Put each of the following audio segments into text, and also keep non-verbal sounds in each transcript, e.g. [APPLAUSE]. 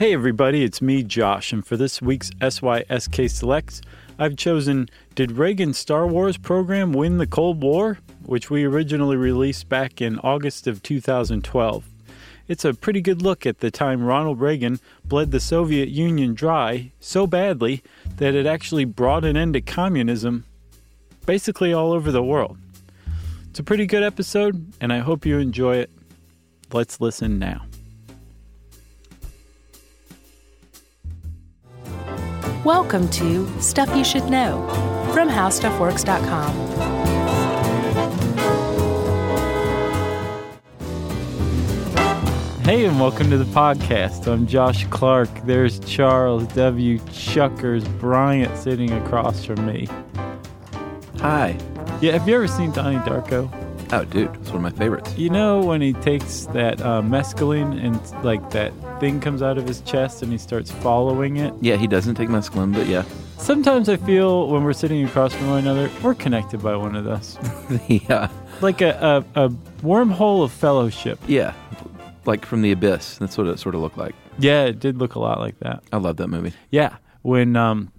Hey everybody, it's me, Josh, and for this week's SYSK Selects, I've chosen Did Reagan's Star Wars program win the Cold War? which we originally released back in August of 2012. It's a pretty good look at the time Ronald Reagan bled the Soviet Union dry so badly that it actually brought an end to communism basically all over the world. It's a pretty good episode, and I hope you enjoy it. Let's listen now. Welcome to Stuff You Should Know from HowStuffWorks.com. Hey, and welcome to the podcast. I'm Josh Clark. There's Charles W. Chuckers Bryant sitting across from me. Hi. Yeah, have you ever seen Donnie Darko? Oh, dude, it's one of my favorites. You know when he takes that uh, mescaline and like that thing comes out of his chest and he starts following it? Yeah, he doesn't take mescaline, but yeah. Sometimes I feel when we're sitting across from one another, we're connected by one of those. [LAUGHS] yeah. Like a, a, a wormhole of fellowship. Yeah. Like from the abyss. That's what it sort of looked like. Yeah, it did look a lot like that. I love that movie. Yeah, when um,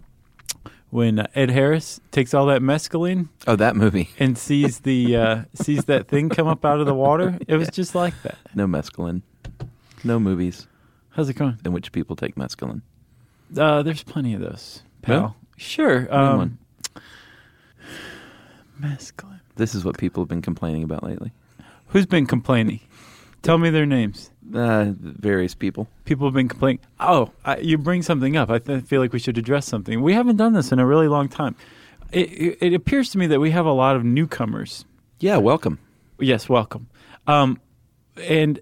when Ed Harris takes all that mescaline Oh, that movie. and sees the uh, sees that thing come up out of the water, it was [LAUGHS] just like that. No mescaline. No movies How's it going? in which people take mescaline. Uh, there's plenty of those, pal. Really? Sure. Name Um, one. mescaline. This is what people have been complaining about lately. Who's been complaining? Tell me their names. Uh, various people. People have been complaining. Oh, I, you bring something up. I th- feel like we should address something. We haven't done this in a really long time. It, it, it appears to me that we have a lot of newcomers Yeah, welcome. Yes, welcome. Um, and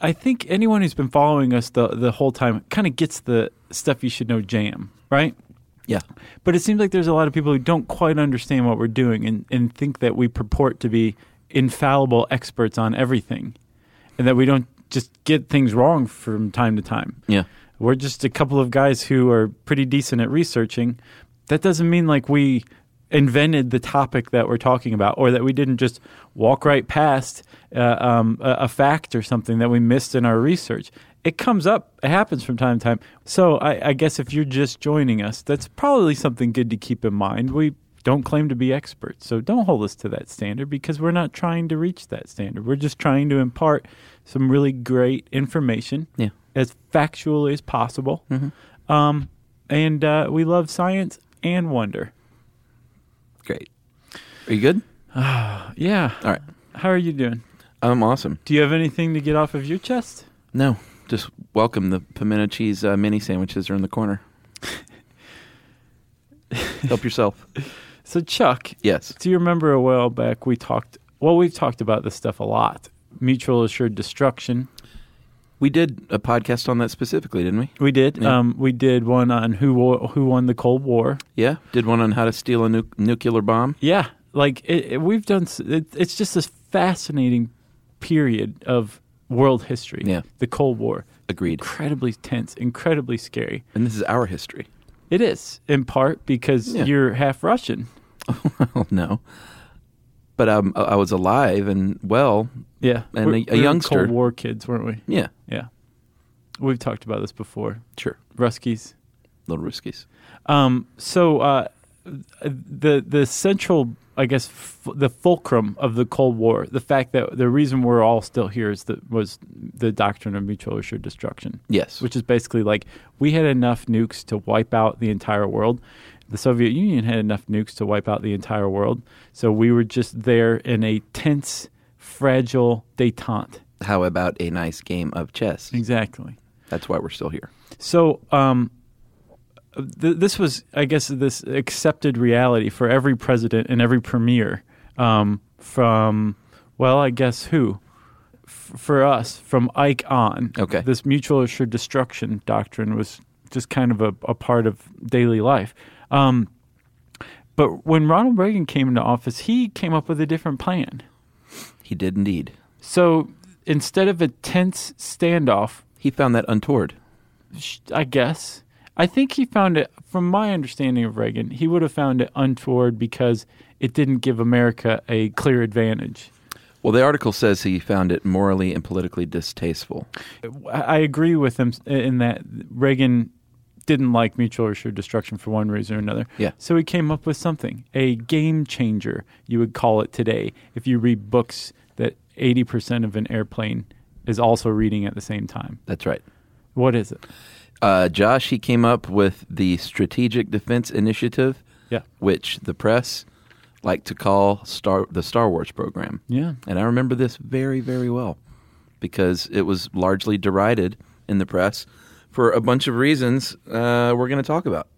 I think anyone who's been following us the the whole time kind of gets the stuff you should know jam, right? Yeah. But it seems like there's a lot of people who don't quite understand what we're doing and, and think that we purport to be infallible experts on everything and that we don't just get things wrong from time to time. Yeah. We're just a couple of guys who are pretty decent at researching. That doesn't mean like we invented the topic that we're talking about or that we didn't just walk right past uh, um, a, a fact or something that we missed in our research. It comes up, it happens from time to time. So I, I guess if you're just joining us, that's probably something good to keep in mind. We don't claim to be experts, so don't hold us to that standard because we're not trying to reach that standard. We're just trying to impart some really great information Yeah. as factually as possible. Mm-hmm. Um, and uh, we love science and wonder. Great. Are you good? [SIGHS] Yeah. All right. How are you doing? I'm awesome. Do you have anything to get off of your chest? No, just welcome. The pimento cheese uh, mini sandwiches are in the corner. [LAUGHS] Help yourself. [LAUGHS] So, Chuck, Yes. do you remember a while back we talked? Well, we've talked about this stuff a lot. Mutual assured destruction. We did a podcast on that specifically, didn't we? We did. Yeah. Um, we did one on who wo- who won the Cold War. Yeah. Did one on how to steal a nu- nuclear bomb. Yeah, like it, it- we've done. It, it's just this fascinating period of world history. Yeah. the Cold War. Agreed. Incredibly tense, incredibly scary. And this is our history. It is in part because Yeah. you're half Russian. [LAUGHS] oh no. But um, I was alive and well. Yeah, And We're- a- a we were youngster. Cold War kids, weren't we? Yeah. Yeah, we've talked about this before. Sure. Ruskies. Little Ruskies. Um, so uh, the the central, I guess, f- the fulcrum of the Cold War, the fact that the reason we're all still here is that was the doctrine of mutual assured destruction, Yes. which is basically like we had enough nukes to wipe out the entire world. The Soviet Union had enough nukes to wipe out the entire world. So we were just there in a tense, fragile detente. How about a nice game of chess? Exactly. That's why we're still here. So um, th- this was, I guess, this accepted reality for every president and every premier um, from, well, I guess who? F- for us, from Ike on. Okay. This mutual assured destruction doctrine was just kind of a, a part of daily life. Um, but when Ronald Reagan came into office, he came up with a different plan. He did indeed. So instead of a tense standoff, He found that untoward. I guess. I think he found it, from my understanding of Reagan, he would have found it untoward because it didn't give America a clear advantage. Well, the article says he found it morally and politically distasteful. I I agree with him in that Reagan didn't like mutual assured destruction for one reason or another. Yeah. So he came up with something, a game changer, you would call it today, if you read books that 80% of an airplane is also reading at the same time. That's right. What is it? Uh, Josh, he came up with the Strategic Defense Initiative, Yeah. which the press like to call Star the Star Wars program. Yeah. And I remember this very, very well because it was largely derided in the press for a bunch of reasons uh, we're going to talk about.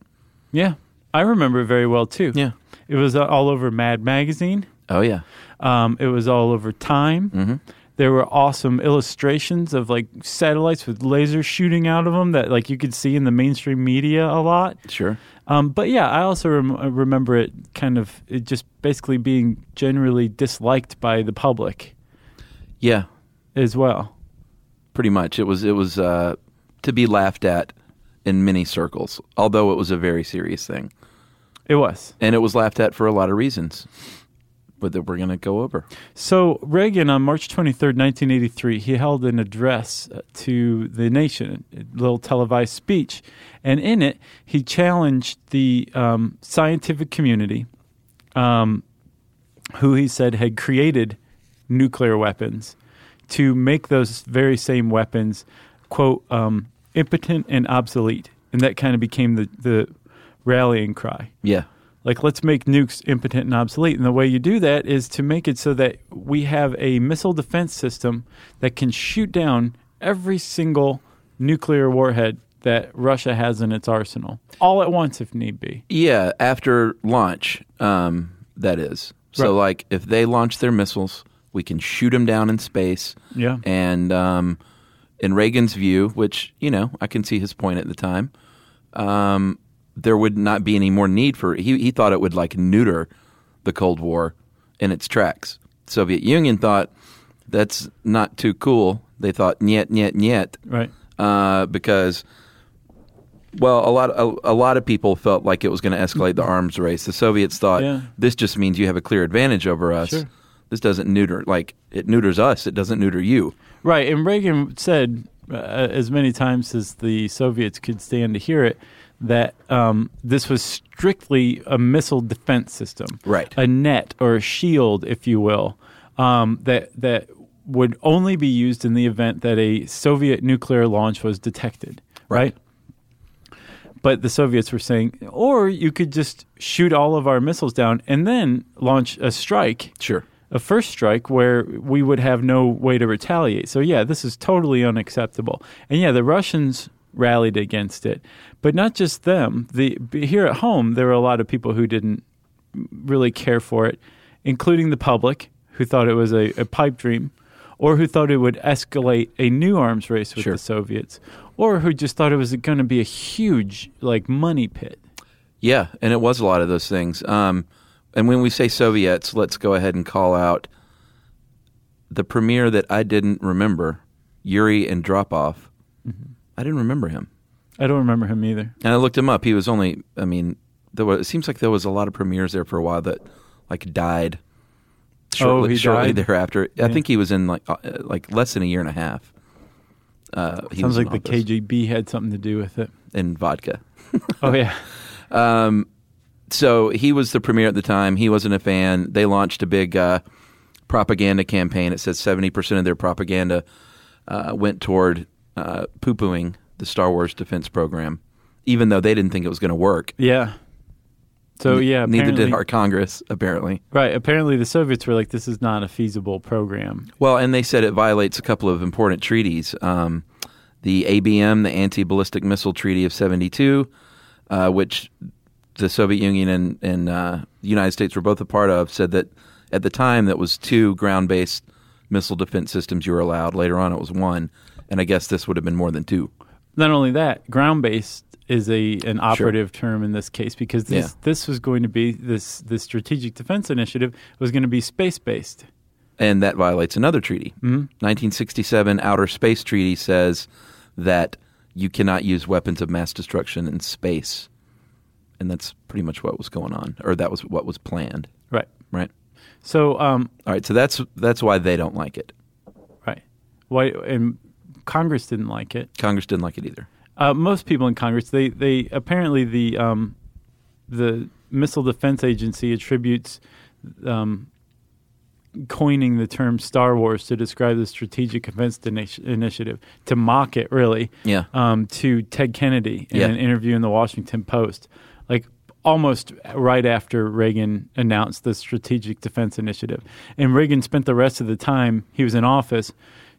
Yeah. I remember it very well too. Yeah. It was uh, all over Mad Magazine. Oh, yeah. Um, it was all over Time. Mm-hmm. There were awesome illustrations of like satellites with lasers shooting out of them that like you could see in the mainstream media a lot. Sure. Um, but yeah, I also rem- remember it kind of it just basically being generally disliked by the public Yeah, as well. pretty much. It was it was uh, to be laughed at in many circles, although it was a very serious thing, It was. and it was laughed at for a lot of reasons, but that we're going to go over. So Reagan on March 23rd, 1983, he held an address uh, to the nation, a little televised speech, and in it he challenged the um, scientific community, um, who he said had created nuclear weapons, to make those very same weapons, quote, um, impotent and obsolete, and that kind of became the the rallying cry Yeah, like let's make nukes impotent and obsolete and the way you do that is to make it so that we have a missile defense system that can shoot down every single nuclear warhead that Russia has in its arsenal all at once if need be yeah. After launch, um, that is. So, Right. like, if they launch their missiles, we can shoot them down in space. yeah And um, in Reagan's view, which you know I can see his point at the time, um, there would not be any more need for. He he thought it would like neuter the Cold War in its tracks. Soviet Union thought that's not too cool. They thought niet niet niet right uh, because. Well, a lot a, a lot of people felt like it was going to escalate the arms race. The Soviets thought Yeah. this just means you have a clear advantage over us. Sure. This doesn't neuter like it neuters us. It doesn't neuter you. Right and Reagan said uh, as many times as the Soviets could stand to hear it that um, this was strictly a missile defense system Right. a net or a shield, if you will, um, that that would only be used in the event that a Soviet nuclear launch was detected. Right. Right. But the Soviets were saying, or you could just shoot all of our missiles down and then launch a strike, Sure. A first strike where we would have no way to retaliate. So, yeah, this is totally unacceptable. And yeah, the Russians rallied against it, but not just them. The here at home, there were a lot of people who didn't really care for it, including the public, who thought it was a, a pipe dream, or who thought it would escalate a new arms race with Sure. the Soviets, or who just thought it was going to be a huge like money pit. Yeah, and it was a lot of those things. Um, and when we say Soviets, let's go ahead and call out the premier that I didn't remember, Yuri Andropov. I didn't remember him, I don't remember him either. and I looked him up. He was only. I mean, there was. It seems like there was a lot of premiers there for a while that like died. Shortly, Oh, he shortly died? thereafter. I think he was in like uh, like less than a year and a half. Uh, Sounds like the. KGB had something to do with it. and vodka. Oh yeah, [LAUGHS] Um, so he was the premier at the time. He wasn't a fan. They launched a big uh, propaganda campaign. It says seventy percent of their propaganda uh, went toward uh, poo pooing the Star Wars defense program, even though they didn't think it was going to work. yeah. So yeah, neither did our Congress, apparently. Right. Apparently, the Soviets were like, "This is not a feasible program." Well, and they said it violates a couple of important treaties. Um, the ABM, the Anti Ballistic Missile Treaty of 72, uh, which the Soviet Union and, and uh, the United States were both a part of, said that at the time that was two ground based missile defense systems you were allowed. Later on, it was one. And I guess this would have been more than two. Not only that, ground-based is a an operative term in this case because this Yeah. this was going to be this the strategic defense initiative was going to be space-based. And that violates another treaty. Mm-hmm. 1967 Outer Space Treaty says that you cannot use weapons of mass destruction in space. And that's pretty much what was going on, or that was what was planned, Right. right? So, um, All right, so that's that's why they don't like it. right. Why? And Congress didn't like it. Congress didn't like it either. Uh, most people in Congress, they they apparently the um, the Missile Defense Agency attributes um, coining the term Star Wars to describe the Strategic Defense Ini- Initiative to mock it, really. Yeah. Um, to Ted Kennedy in Yeah. an interview in the Washington Post, like almost right after Reagan announced the Strategic Defense Initiative, and Reagan spent the rest of the time he was in office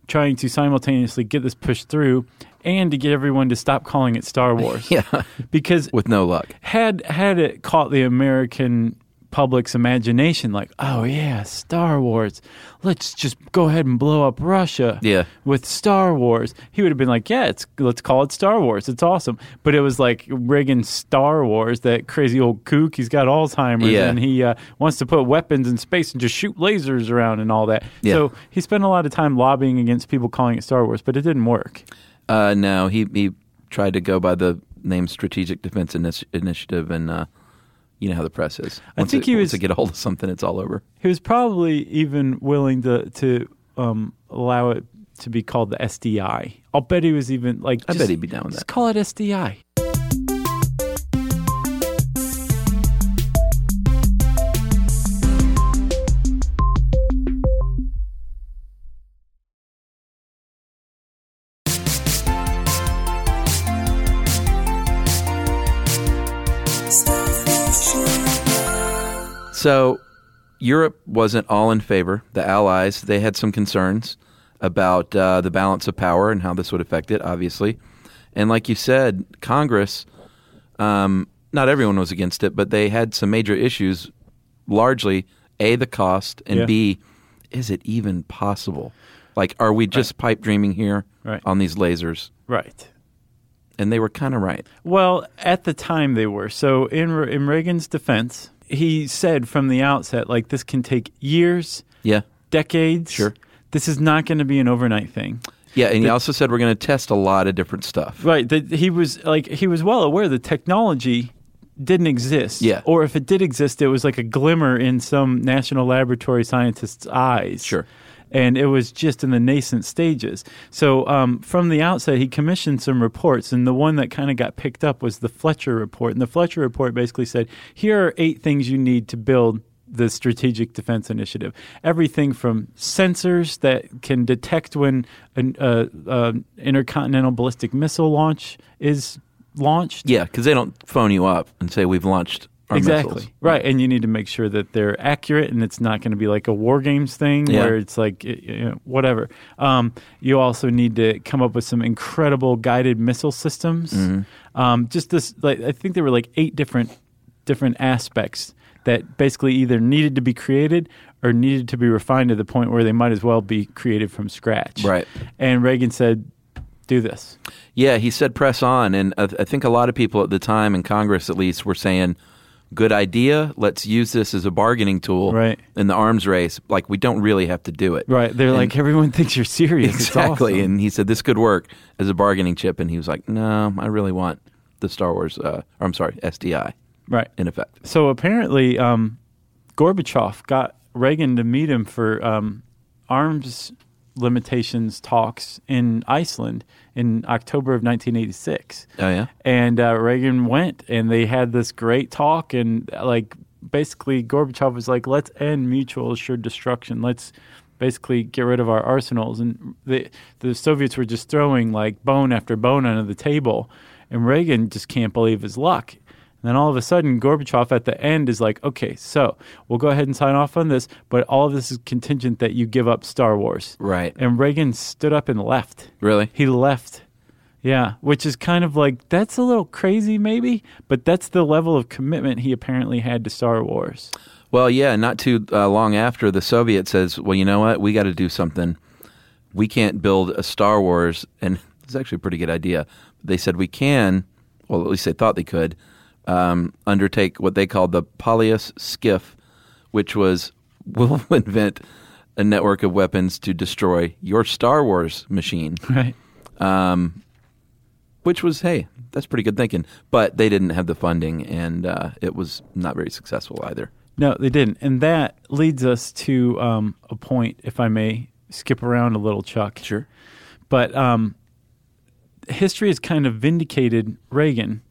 trying to simultaneously get this pushed through and to get everyone to stop calling it Star Wars. [LAUGHS] Yeah, Because with no luck. had had it caught the American public's imagination, like, oh yeah, Star Wars, let's just go ahead and blow up Russia. Yeah. with Star Wars, he would have been like, yeah, it's let's call it Star Wars. It's awesome. But it was like Reagan's Star Wars, that crazy old kook. He's got Alzheimer's Yeah. and he uh, wants to put weapons in space and just shoot lasers around and all that. Yeah. So he spent a lot of time lobbying against people calling it Star Wars, but it didn't work. Uh, no, he he tried to go by the name Strategic Defense Initi- Initiative, and uh, you know how the press is. I think it- he was- to get a hold of something, it's all over. He was probably even willing to to um, allow it to be called the SDI. I'll bet he was even like. I just- bet he'd be down with Just that. call it SDI. So Europe wasn't all in favor. The Allies they had some concerns about uh, the balance of power and how this would affect it, obviously. And like you said, Congress, um, not everyone was against it, but they had some major issues. Largely, a the cost, and Yeah. b is it even possible? Like, are we just pipe dreaming here Right. on these lasers? Right. And they were kind of right. Well, at the time they were. So in in Reagan's defense, he said from the outset, like this can take years, Yeah, decades. Sure. This is not going to be an overnight thing. yeah. And he The- also said we're going to test a lot of different stuff. Right. That he was like he was well aware the technology didn't exist. Yeah. Or if it did exist, it was like a glimmer in some national laboratory scientist's eyes. Sure. And it was just in the nascent stages. So um, from the outset, he commissioned some reports, and the one that kind of got picked up was the Fletcher report. And the Fletcher report basically said, "Here are eight things you need to build." The Strategic Defense Initiative. Everything from sensors that can detect when an uh, uh, intercontinental ballistic missile launch is launched. Yeah, because they don't phone you up and say we've launched exactly. missiles. Right. And you need to make sure that they're accurate and it's not going to be like a war games thing Yeah. where it's like, you know, whatever. Um, you also need to come up with some incredible guided missile systems. Mm-hmm. Um, just this, like, I think there were like eight different different aspects that basically either needed to be created or needed to be refined to the point where they might as well be created from scratch. Right. And Reagan said, do this. Yeah, he said press on, and I, I think a lot of people at the time in Congress, at least, were saying, "Good idea. Let's use this as a bargaining tool Right. in the arms race. Like we don't really have to do it." Right. They're And- like, everyone thinks you're serious. Exactly. awesome. And he said this could work as a bargaining chip, and he was like, "No, I really want the Star Wars. Uh, or I'm sorry, SDI right. in effect." So apparently, um, Gorbachev got Reagan to meet him for um, arms limitations talks in Iceland in October of 1986. Oh yeah. And uh, Reagan went, and they had this great talk, and like basically Gorbachev was like, "Let's end mutual assured destruction. Let's." Basically, get rid of our arsenals, and the the Soviets were just throwing like bone after bone under the table, and Reagan just can't believe his luck. And then all of a sudden, Gorbachev at the end is like, okay, so we'll go ahead and sign off on this, but all of this is contingent that you give up Star Wars. Right. And Reagan stood up and left. Really? He left. Yeah, which is kind of like, that's a little crazy, maybe, but that's the level of commitment he apparently had to Star Wars. Well, yeah, not too uh, long after, the Soviet says, "Well, you know what? We got to do something. We can't build a Star Wars." And [LAUGHS] it's actually a pretty good idea. They said we can. Well, at least they thought they could um, undertake what they called the Polyus Skif, which was [LAUGHS] we'll invent a network of weapons to destroy your Star Wars machine. [LAUGHS] Right. Um, which was, hey, that's pretty good thinking. But they didn't have the funding, and uh, it was not very successful either. No, they didn't. And that leads us to um, a point, if I may skip around a little, Chuck. Sure. But um, history has kind of vindicated Reagan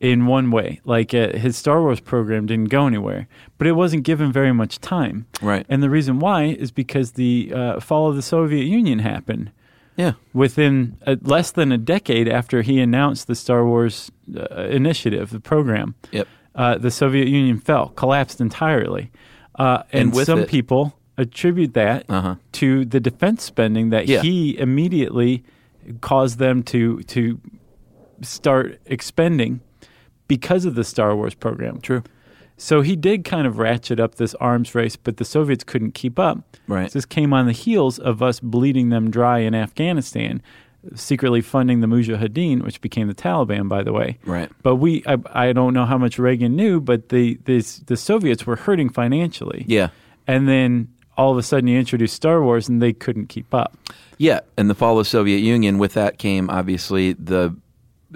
in one way. Like uh, his Star Wars program didn't go anywhere, but it wasn't given very much time. Right. And the reason why is because the uh, fall of the Soviet Union happened Yeah. within uh, less than a decade after he announced the Star Wars uh, initiative, the program. Yep. Uh, the Soviet Union fell, collapsed entirely. Uh, and And some it- people attribute that Uh-huh. to the defense spending that Yeah. he immediately caused them to to start expending because of the Star Wars program. True. So he did kind of ratchet up this arms race, but the Soviets couldn't keep up. Right. This came on the heels of us bleeding them dry in Afghanistan, secretly funding the Mujahideen, which became the Taliban, by the way. Right. But we, I, I don't know how much Reagan knew, but the this, the Soviets were hurting financially. Yeah. And then all of a sudden you introduced Star Wars, and they couldn't keep up. Yeah, and the fall of the Soviet Union. With that came obviously the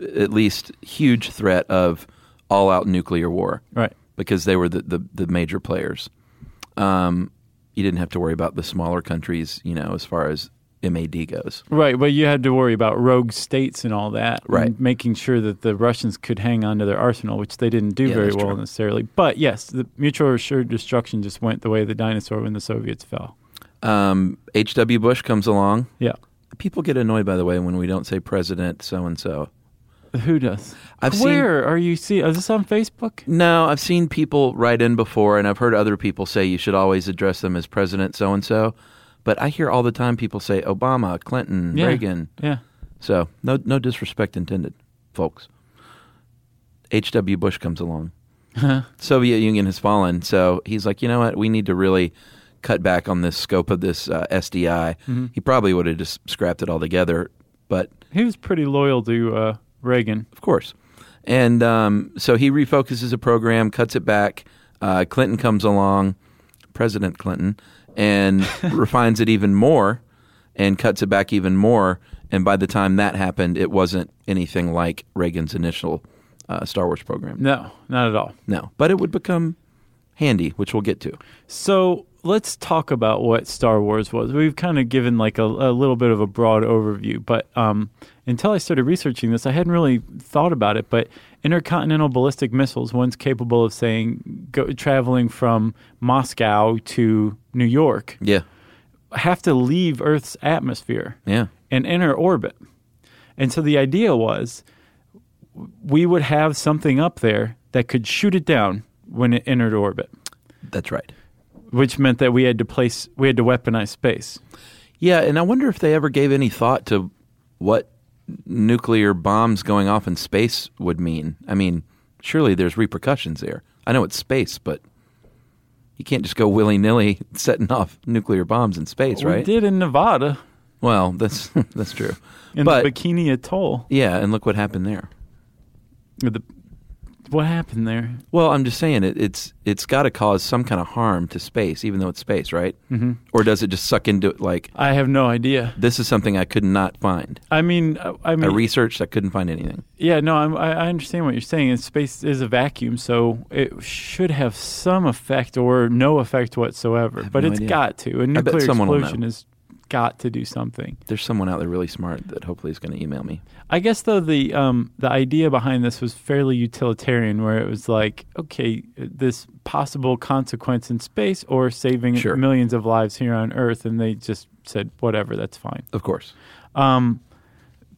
at least huge threat of all-out nuclear war, Right. because they were the the, the major players. Um, you didn't have to worry about the smaller countries, you know, as far as MAD goes. Right, but you had to worry about rogue states and all that, Right. and making sure that the Russians could hang on to their arsenal, which they didn't do Yeah, very well true. necessarily. But yes, the mutual assured destruction just went the way of the dinosaur when the Soviets fell. Um, H.W. Bush comes along. Yeah, People get annoyed, by the way, when we don't say President so and so. Who does? I've seen- Where are you see? Is this on Facebook? No, I've seen people write in before, and I've heard other people say you should always address them as President so and so. But I hear all the time people say Obama, Clinton, Yeah. Reagan. Yeah, So no, no disrespect intended, folks. H.W. Bush comes along. Soviet Union has fallen, so he's like, you know what? We need to really cut back on this scope of this uh, SDI. He probably would have just scrapped it altogether, but he was pretty loyal to uh, Reagan. of course. And um, so he refocuses the program, cuts it back. Uh, Clinton comes along, President Clinton, and [LAUGHS] refines it even more and cuts it back even more. And by the time that happened, it wasn't anything like Reagan's initial uh, Star Wars program. No, not at all. No, but it would become handy, which we'll get to. So let's talk about what Star Wars was. We've kind of given like a, a little bit of a broad overview, but um, until I started researching this, I hadn't really thought about it. But intercontinental ballistic missiles, one's capable of saying go, traveling from Moscow to New York, Yeah, have to leave Earth's atmosphere yeah, and enter orbit. And so the idea was we would have something up there that could shoot it down when it entered orbit that's right. which meant that we had to place we had to weaponize space. Yeah, and I wonder if they ever gave any thought to what nuclear bombs going off in space would mean. I mean, surely there's repercussions there. I know it's space, but you can't just go willy nilly [LAUGHS] setting off nuclear bombs in space, We right? did in Nevada Well, that's [LAUGHS] that's true. in but the Bikini Atoll. yeah, and look what happened there. The, what happened there? Well, I'm just saying it, it's it's got to cause some kind of harm to space, even though it's space, right? Mm-hmm. Or does it just suck into it? Like I have no idea. this is something I could not find. I mean, uh, I I mean, researched, I couldn't find anything. yeah, no, I'm, I I understand what you're saying. And space is a vacuum, so it should have some effect or no effect whatsoever. But no it's idea. got to. A nuclear explosion know. Has got to do something. There's someone out there really smart that hopefully is going to email me. I guess though the um, the idea behind this was fairly utilitarian, where it was like, okay, this possible consequence in space or saving Sure. millions of lives here on Earth, and they just said whatever, that's fine. Of course.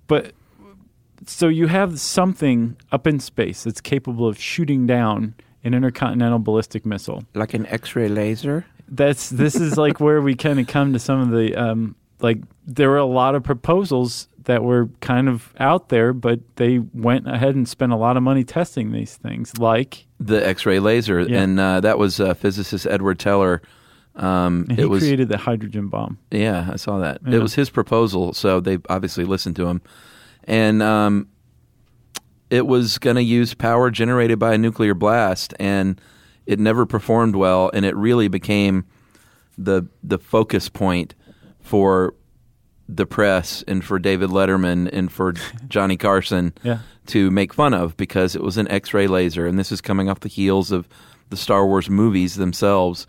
But so you have something up in space that's capable of shooting down an intercontinental ballistic missile. Like an X-ray laser. That's this is like where we kind of come to some of the um, like there were a lot of proposals that were kind of out there, but they went ahead and spent a lot of money testing these things. Like The X-ray laser, Yeah. and uh, that was uh, physicist Edward Teller. Um, and it he was created the hydrogen bomb. yeah, I saw that. Yeah. It was his proposal, so they obviously listened to him, and um, it was going to use power generated by a nuclear blast, and it never performed well, and it really became the the focus point for the press and for David Letterman and for [LAUGHS] Johnny Carson Yeah. to make fun of because it was an X-ray laser, and this is coming off the heels of the Star Wars movies themselves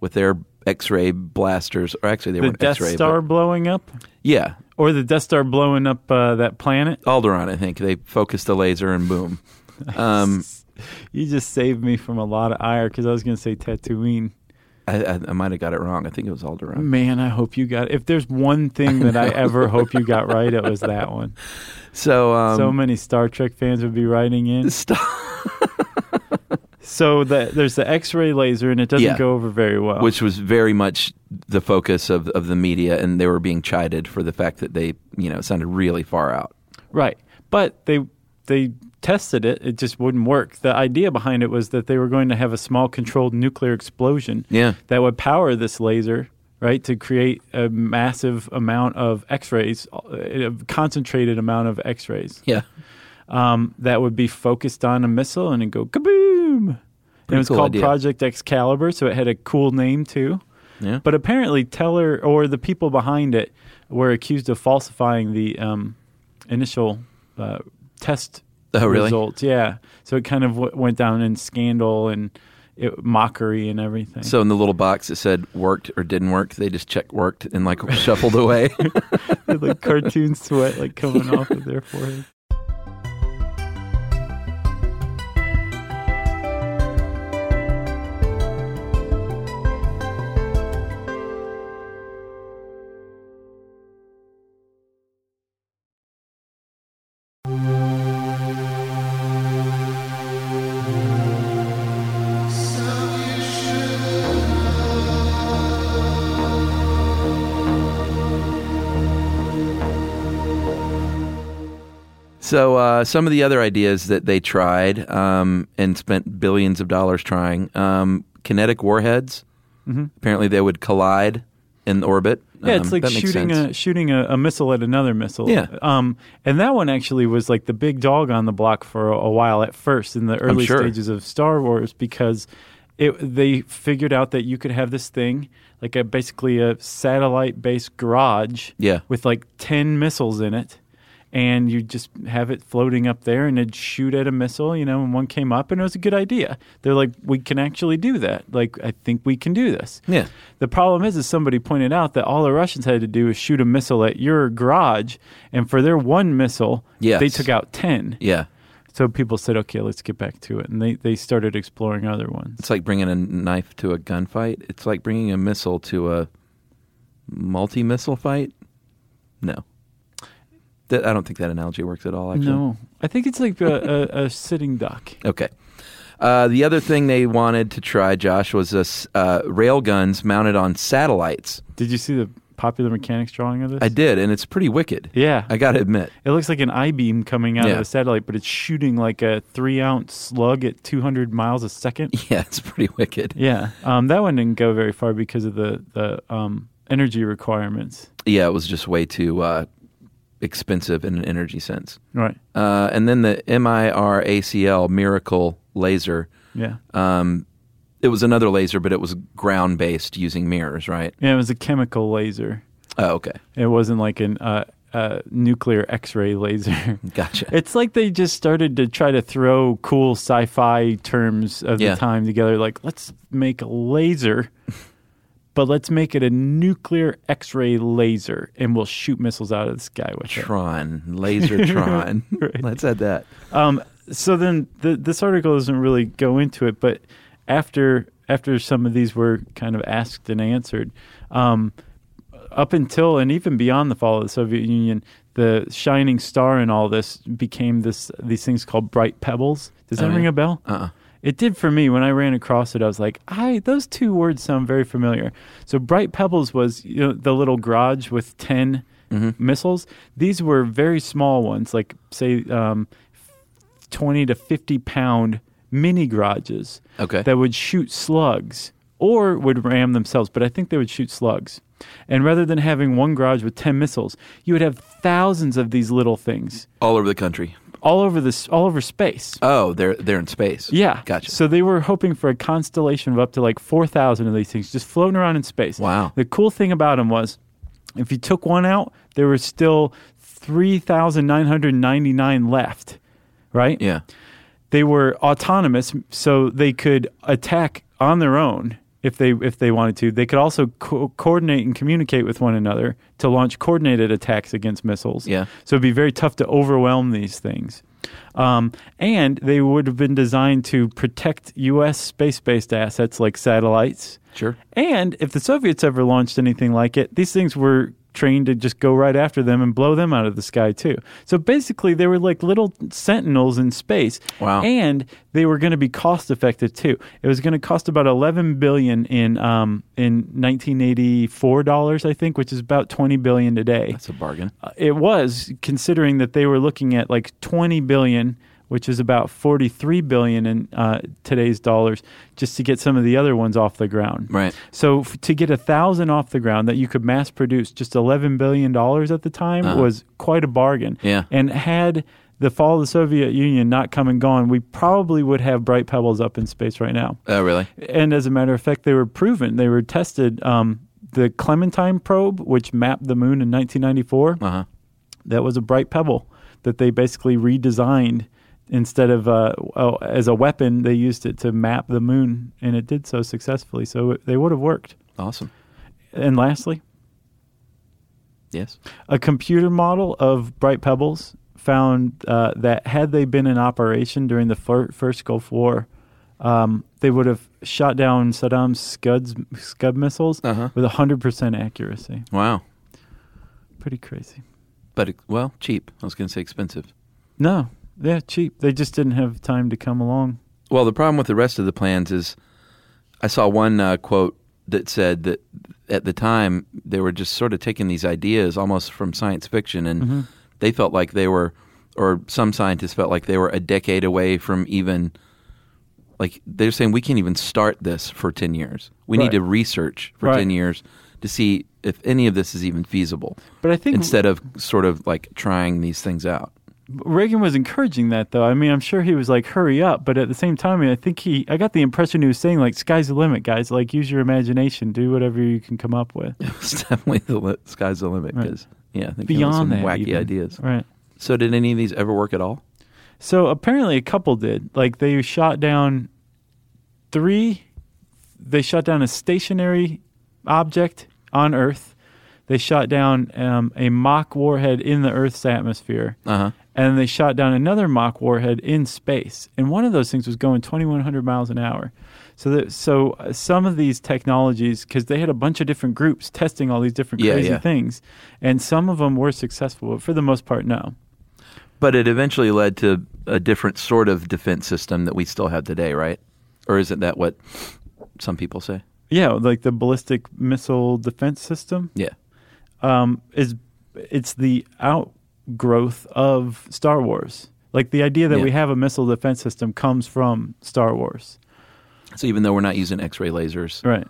with their X-ray blasters, or actually they The weren't Death X-ray. Star but- blowing up, yeah, or the Death Star blowing up uh, that planet. Alderaan. I think they focused the laser and boom. [LAUGHS] Um, You just saved me from a lot of ire because I was going to say Tatooine. I, I, I might have got it wrong. I think it was Alderaan. Man, I hope you got. It. If there's one thing that I ever hope you got right, it was that one. [LAUGHS] So, um, so many Star Trek fans would be writing in. [LAUGHS] Star- [LAUGHS] So the, there's the X-ray laser, and it doesn't Yeah. go over very well. which was very much the focus of, of the media, and they were being chided for the fact that they, you know, sounded really far out. right, but they they tested it; it just wouldn't work. The idea behind it was that they were going to have a small controlled nuclear explosion Yeah. that would power this laser, right, to create a massive amount of X-rays, a concentrated amount of X-rays. Yeah. um, that would be focused on a missile and it'd go kaboom. And it was cool called idea. Project Excalibur, so it had a cool name too. Yeah. But apparently, Teller or the people behind it were accused of falsifying the um, initial uh, test Oh, really? results. Yeah, so it kind of w- went down in scandal and it, mockery and everything. So in the little box it said worked or didn't work, they just checked worked and like shuffled away. [LAUGHS] like cartoon sweat like coming off of their forehead. So uh, some of the other ideas that they tried um, and spent billions of dollars trying, um, kinetic warheads. Apparently they would collide in orbit. Mm-hmm. Yeah, it's Um, like shooting sense. a shooting a, a missile at another missile. Yeah. Um, and that one actually was like the big dog on the block for a, a while at first in the early sure. stages of Star Wars because it they figured out that you could have this thing like a basically a satellite based garage. Yeah. With like ten missiles in it. And you just have it floating up there, and it'd shoot at a missile, you know. And one came up, and it was a good idea. They're like, "We can actually do that. Like, I think we can do this." Yeah. The problem is, is somebody pointed out that all the Russians had to do is shoot a missile at your garage, and for their one missile, Yes. they took out ten. Yeah. So people said, "Okay, let's get back to it," and they they started exploring other ones. It's like bringing a knife to a gunfight. It's like bringing a missile to a multi-missile fight. No, that, I don't think that analogy works at all. Actually, No, I think it's like a, a, a sitting duck. [LAUGHS] Okay. Uh, the other thing they wanted to try, Josh, was this uh, rail guns mounted on satellites. Did you see the popular mechanics drawing of this? I did, and it's pretty wicked. Yeah, I got to admit. It looks like an I beam coming out Yeah. of the satellite, but it's shooting like a three ounce slug at 200 miles a second. [LAUGHS] Yeah, it's pretty wicked. Yeah, um, that one didn't go very far because of the the um, energy requirements. Yeah, it was just way too uh, expensive in an energy sense. Right. Uh, and then the MIRACL Miracle laser. Yeah. Um, it was another laser, but it was ground based using mirrors, right? Yeah, it was a chemical laser. Oh, okay. It wasn't like an uh, uh, nuclear X-ray laser. [LAUGHS] Gotcha. It's like they just started to try to throw cool sci-fi terms of Yeah. the time together. Like, let's make a laser, but let's make it a nuclear X-ray laser, and we'll shoot missiles out of the sky with it. Tron, laser [LAUGHS] Tron. Right. Let's add that. Um, so then the, this article doesn't really go into it, but after after some of these were kind of asked and answered, um, up until and even beyond the fall of the Soviet Union, the shining star in all this became this these things called bright pebbles. Does that Oh, yeah. ring a bell? Uh-uh. It did for me when I ran across it. I was like, "I those two words sound very familiar." So bright pebbles was you know the little garage with 10 missiles. These were very small ones, like say um, twenty to fifty pound mini garages Okay. that would shoot slugs or would ram themselves. But I think they would shoot slugs. And rather than having one garage with ten missiles, you would have thousands of these little things All over the country. All over this, all over space. Oh, they're they're in space. Yeah. Gotcha. So they were hoping for a constellation of up to like 4,000 of these things just floating around in space. Wow. The cool thing about them was if you took one out, there was still 3,999 left, right? yeah. they were autonomous, so they could attack on their own if they if they wanted to. They could also co- coordinate and communicate with one another to launch coordinated attacks against missiles. Yeah. So it'd be very tough to overwhelm these things. Um, and they would have been designed to protect U.S. space-based assets like satellites. Sure. And if the Soviets ever launched anything like it, these things were trained to just go right after them and blow them out of the sky too. So basically, they were like little sentinels in space. Wow. And they were going to be cost effective too. It was going to cost about 11 billion in um, in 1984 dollars, I think, which is about 20 billion today. That's a bargain. Uh, it was considering that they were looking at like 20 billion which is about 43 billion in uh, today's dollars just to get some of the other ones off the ground Right. so f- to get a thousand off the ground that you could mass produce just 11 billion dollars at the time Uh-huh. was quite a bargain Yeah. and had the fall of the soviet union not come and gone we probably would have bright pebbles up in space right now Oh, really? and as a matter of fact, they were proven. They were tested. Um, the Clementine probe, which mapped the moon in 1994, Uh huh. that was a bright pebble that they basically redesigned instead of uh, oh, as a weapon. They used it to map the moon, and it did so successfully. So it, they would have worked. Awesome. And lastly, Yes. a computer model of bright pebbles found uh, that had they been in operation during the fir- first Gulf War, um, they would have shot down Saddam's Scuds, Scud missiles Uh-huh. with 100% accuracy. Wow. Pretty crazy. But well, cheap. I was going to say expensive. No, yeah, cheap. They just didn't have time to come along. Well, the problem with the rest of the plans is, I saw one uh, quote that said that at the time they were just sort of taking these ideas almost from science fiction, and Mm-hmm. they felt like they were, or some scientists felt like they were a decade away from even. Like they're saying, we can't even start this for ten years. We Right. need to research for Right. ten years to see if any of this is even feasible. But I think Instead of sort of like trying these things out. Reagan was encouraging that, though. I mean, I'm sure he was like, "Hurry up!" But at the same time, I think he, I got the impression he was saying, like, "Sky's the limit, guys. Like, use your imagination, do whatever you can come up with." [LAUGHS] It's definitely the li- sky's the limit Right. because yeah, I think Beyond some that, wacky even. ideas. right? So did any of these ever work at all? So apparently, a couple did. Like, they shot down three. They shot down a stationary object on Earth. They shot down um, a mock warhead in the Earth's atmosphere. Uh huh. And they shot down another mock warhead in space. And one of those things was going 2,100 miles an hour. So that so uh, some of these technologies, because they had a bunch of different groups testing all these different Yeah, crazy yeah. things, and some of them were successful, but for the most part, no. But it eventually led to a different sort of defense system that we still have today, right? Or isn't that what some people say? Yeah, like the ballistic missile defense system Yeah. um, is it's the outgrowth of Star Wars. Like the idea that Yeah. we have a missile defense system comes from Star Wars, So even though we're not using X-ray lasers, right?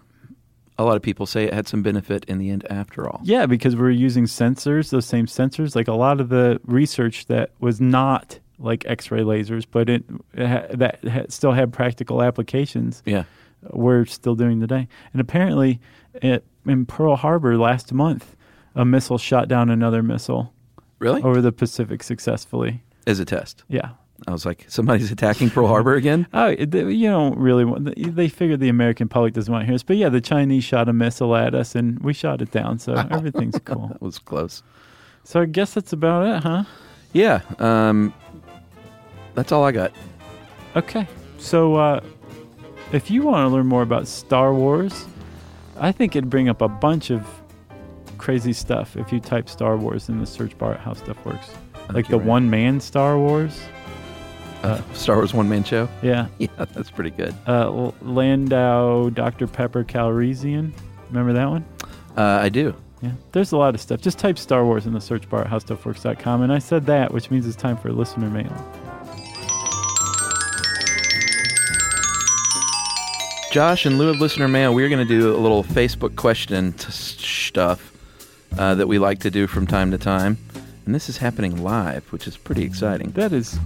a lot of people say it had some benefit in the end after all. Yeah, because we're using sensors, those same sensors. Like a lot of the research that was not like X-ray lasers, but it, it ha- that ha- still had practical applications. Yeah. We're still doing today. And apparently, it, in Pearl Harbor last month, a missile shot down another missile Really? over the Pacific successfully. As a test. Yeah. I was like, somebody's attacking Pearl Harbor again? [LAUGHS] Oh, you don't really want. They figured the American public doesn't want to hear this, but yeah, the Chinese shot a missile at us, and we shot it down. So [LAUGHS] everything's cool. That was close. So I guess that's about it, huh? Yeah. Um, that's all I got. Okay. So uh, if you want to learn more about Star Wars, I think it'd bring up a bunch of crazy stuff if you type Star Wars in the search bar at How Stuff Works. Like the right. one man Star Wars. Uh, Star Wars one man show. Yeah. [LAUGHS] Yeah, that's pretty good. Uh, Lando, Dr. Pepper, Calrissian. Remember that one? Uh, I do. Yeah. There's a lot of stuff. Just type Star Wars in the search bar at howstuffworks.com. And I said that, which means it's time for listener mail. Josh, in lieu of listener mail, we're going to do a little Facebook question t- stuff uh, that we like to do from time to time. And this is happening live, which is pretty exciting That is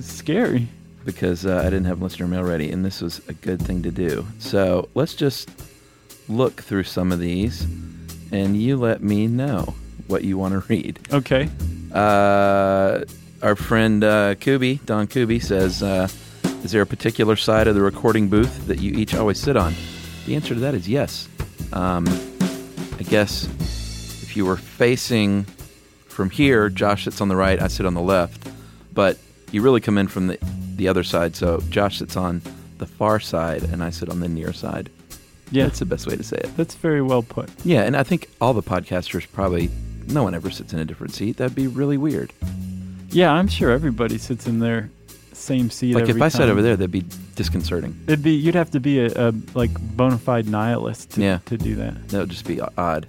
scary. because uh, I didn't have listener mail ready, and this was a good thing to do. So let's just look through some of these, and you let me know what you want to read. Okay. Uh, our friend uh, Kubi, Don Kubi, says, uh, Is there a particular side of the recording booth that you each always sit on? The answer to that is yes. Um, I guess you were facing from here, Josh sits on the right, I sit on the left. But you really come in from the, the other side, so Josh sits on the far side and I sit on the near side. Yeah, That's the best way to say it. that's very well put. Yeah, and I think all the podcasters probably, no one ever sits in a different seat. That'd be really weird. Yeah, I'm sure everybody sits in their same seat. Like if I sat over there, that'd be disconcerting. it'd be you'd have to be a, a like bona fide nihilist to, Yeah. to do that. That would just be odd.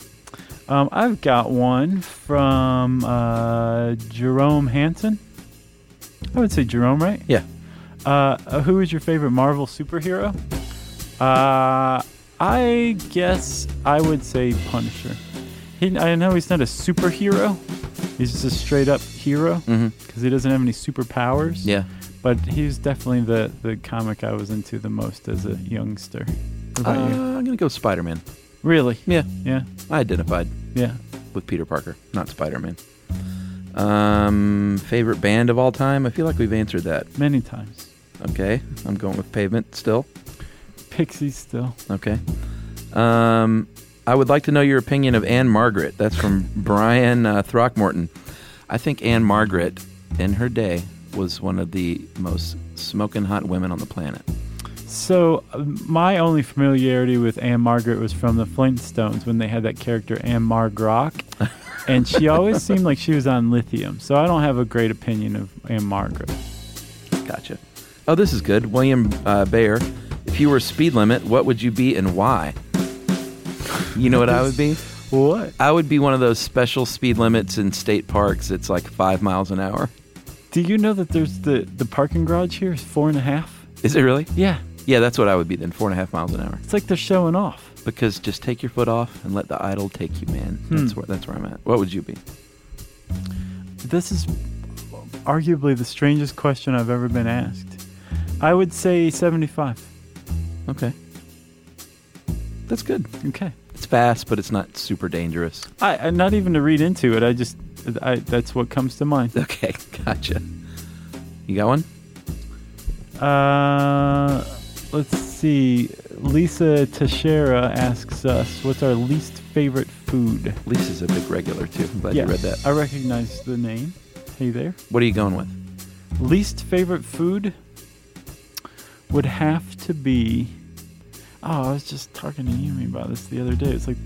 Um, I've got one from uh, Jerome Hansen. I would say Jerome, right? Yeah. Uh, uh, who is your favorite Marvel superhero? Uh, I guess I would say Punisher. He, I know he's not a superhero. He's just a straight up hero Mm-hmm. because he doesn't have any superpowers. Yeah. But he's definitely the, the comic I was into the most as a youngster. What Uh, about you? I'm gonna go Spider Man. Really? Yeah, Yeah. I identified Yeah. with Peter Parker, not Spider Man. Um, favorite band of all time? I feel like we've answered that. Many times. Okay, I'm going with Pavement still. Pixies still. Okay. Um, I would like to know your opinion of Ann-Margret. That's from Brian uh, Throckmorton. I think Ann-Margret, in her day, was one of the most smoking hot women on the planet. So uh, my only familiarity with Ann-Margret was from the Flintstones when they had that character Ann-Margrock, [LAUGHS] and she always seemed like she was on lithium. So I don't have a great opinion of Ann-Margret. Gotcha. Oh, this is good. William uh, Bayer. If you were speed limit, what would you be and why? You know what I would be? [LAUGHS] What? I would be one of those special speed limits in state parks. It's like five miles an hour. Do you know that there's the the parking garage here is four and a half? Is it really? Yeah, Yeah, that's what I would be then. Four and a half miles an hour. it's like they're showing off. Because just take your foot off and let the idle take you, man. Hmm. That's where that's where I'm at. What would you be? This is arguably the strangest question I've ever been asked. I would say 75. Okay. That's good. Okay. It's fast, but it's not super dangerous. I, I not even to read into it. I just I, that's what comes to mind. Okay, [LAUGHS] gotcha. You got one? Uh, let's see. Lisa Teixeira asks us, "What's our least favorite food?" Lisa's a big regular too. I'm glad you read that. I recognize the name. Hey there. What are you going with? Least favorite food would have to be. Oh, I was just talking to Yumi about this the other day. It's like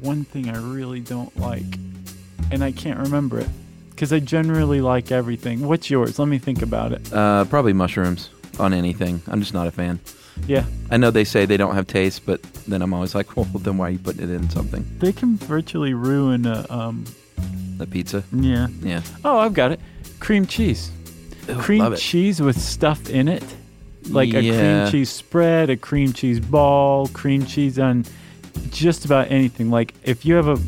one thing I really don't like, and I can't remember it because I generally like everything. What's yours? Let me think about it. Uh, probably mushrooms on anything. I'm just not a fan. Yeah, I know they say they don't have taste, but then I'm always like, [LAUGHS] well, then why are you putting it in something? they can virtually ruin a. Um, The pizza? yeah. Yeah. Oh, I've got it. Cream cheese. Cream cheese with stuff in it. Like a cream cheese spread, a cream cheese ball, cream cheese on just about anything. Like if you have a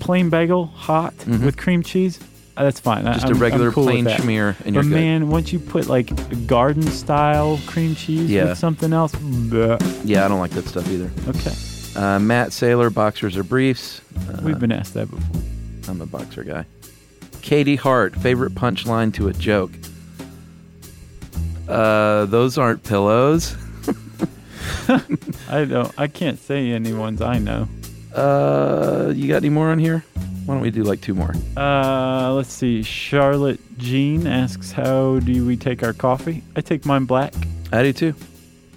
plain bagel hot Mhm. with cream cheese, that's fine. Just I'm- a regular cool plain schmear, and But you're good. man, once you put like garden style cream cheese Yeah. with something else, bleh. Yeah, I don't like that stuff either. okay. Uh, Matt Saylor, boxers or briefs? Uh, We've been asked that before. I'm a boxer guy. Katie Hart, favorite punchline to a joke? Uh, those aren't pillows. [LAUGHS] I don't. I can't say any ones I know. Uh, you got any more on here? Why don't we do like two more? Uh, let's see. Charlotte Jean asks, "How do we take our coffee?" I take mine black. I do too.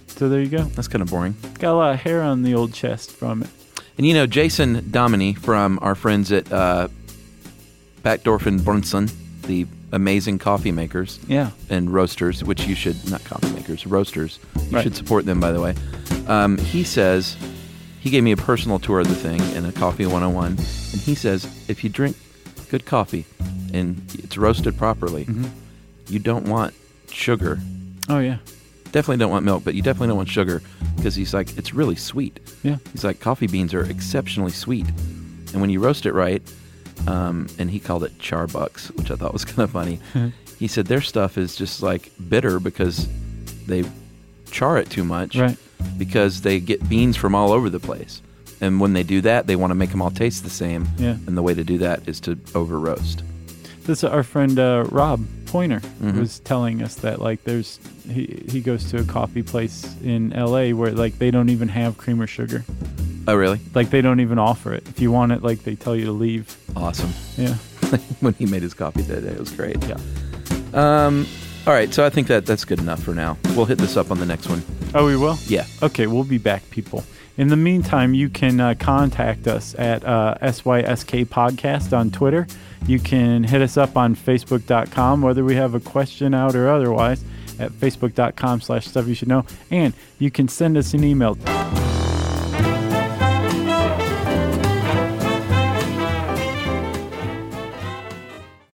So there you go. That's kind of boring. Got a lot of hair on the old chest from it. And you know, Jason Dominy from our friends at uh, Batdorf and Bronson, the amazing coffee makers Yeah. and roasters, which you should, not coffee makers, roasters. You Right. should support them, by the way. Um, he says, he gave me a personal tour of the thing in a Coffee 101. And he says, if you drink good coffee and it's roasted properly, Mm-hmm. you don't want sugar. Oh yeah. Definitely don't want milk, but you definitely don't want sugar because he's like, it's really sweet. Yeah. He's like, coffee beans are exceptionally sweet. And when you roast it right, um, and he called it charbucks, which I thought was [LAUGHS] kind of funny. [LAUGHS] he said their stuff is just like bitter because they char it too much. Right. Because they get beans from all over the place. And when they do that, they want to make them all taste the same. Yeah. And the way to do that is to over roast. This our friend uh, Rob Pointer Mm-hmm. was telling us that like there's he he goes to a coffee place in L.A. where like they don't even have cream or sugar. Oh, really? Like they don't even offer it. If you want it, like they tell you to leave. Awesome. Yeah. [LAUGHS] when he made his coffee that day, it was great. Yeah. Um, all right, so I think that that's good enough for now. We'll hit this up on the next one. Oh, we will. Yeah. Okay, we'll be back, people. In the meantime, you can uh, contact us at uh, SYSK Podcast on Twitter. You can hit us up on Facebook.com, whether we have a question out or otherwise, at Facebook.com slash Stuff You Should Know. And you can send us an email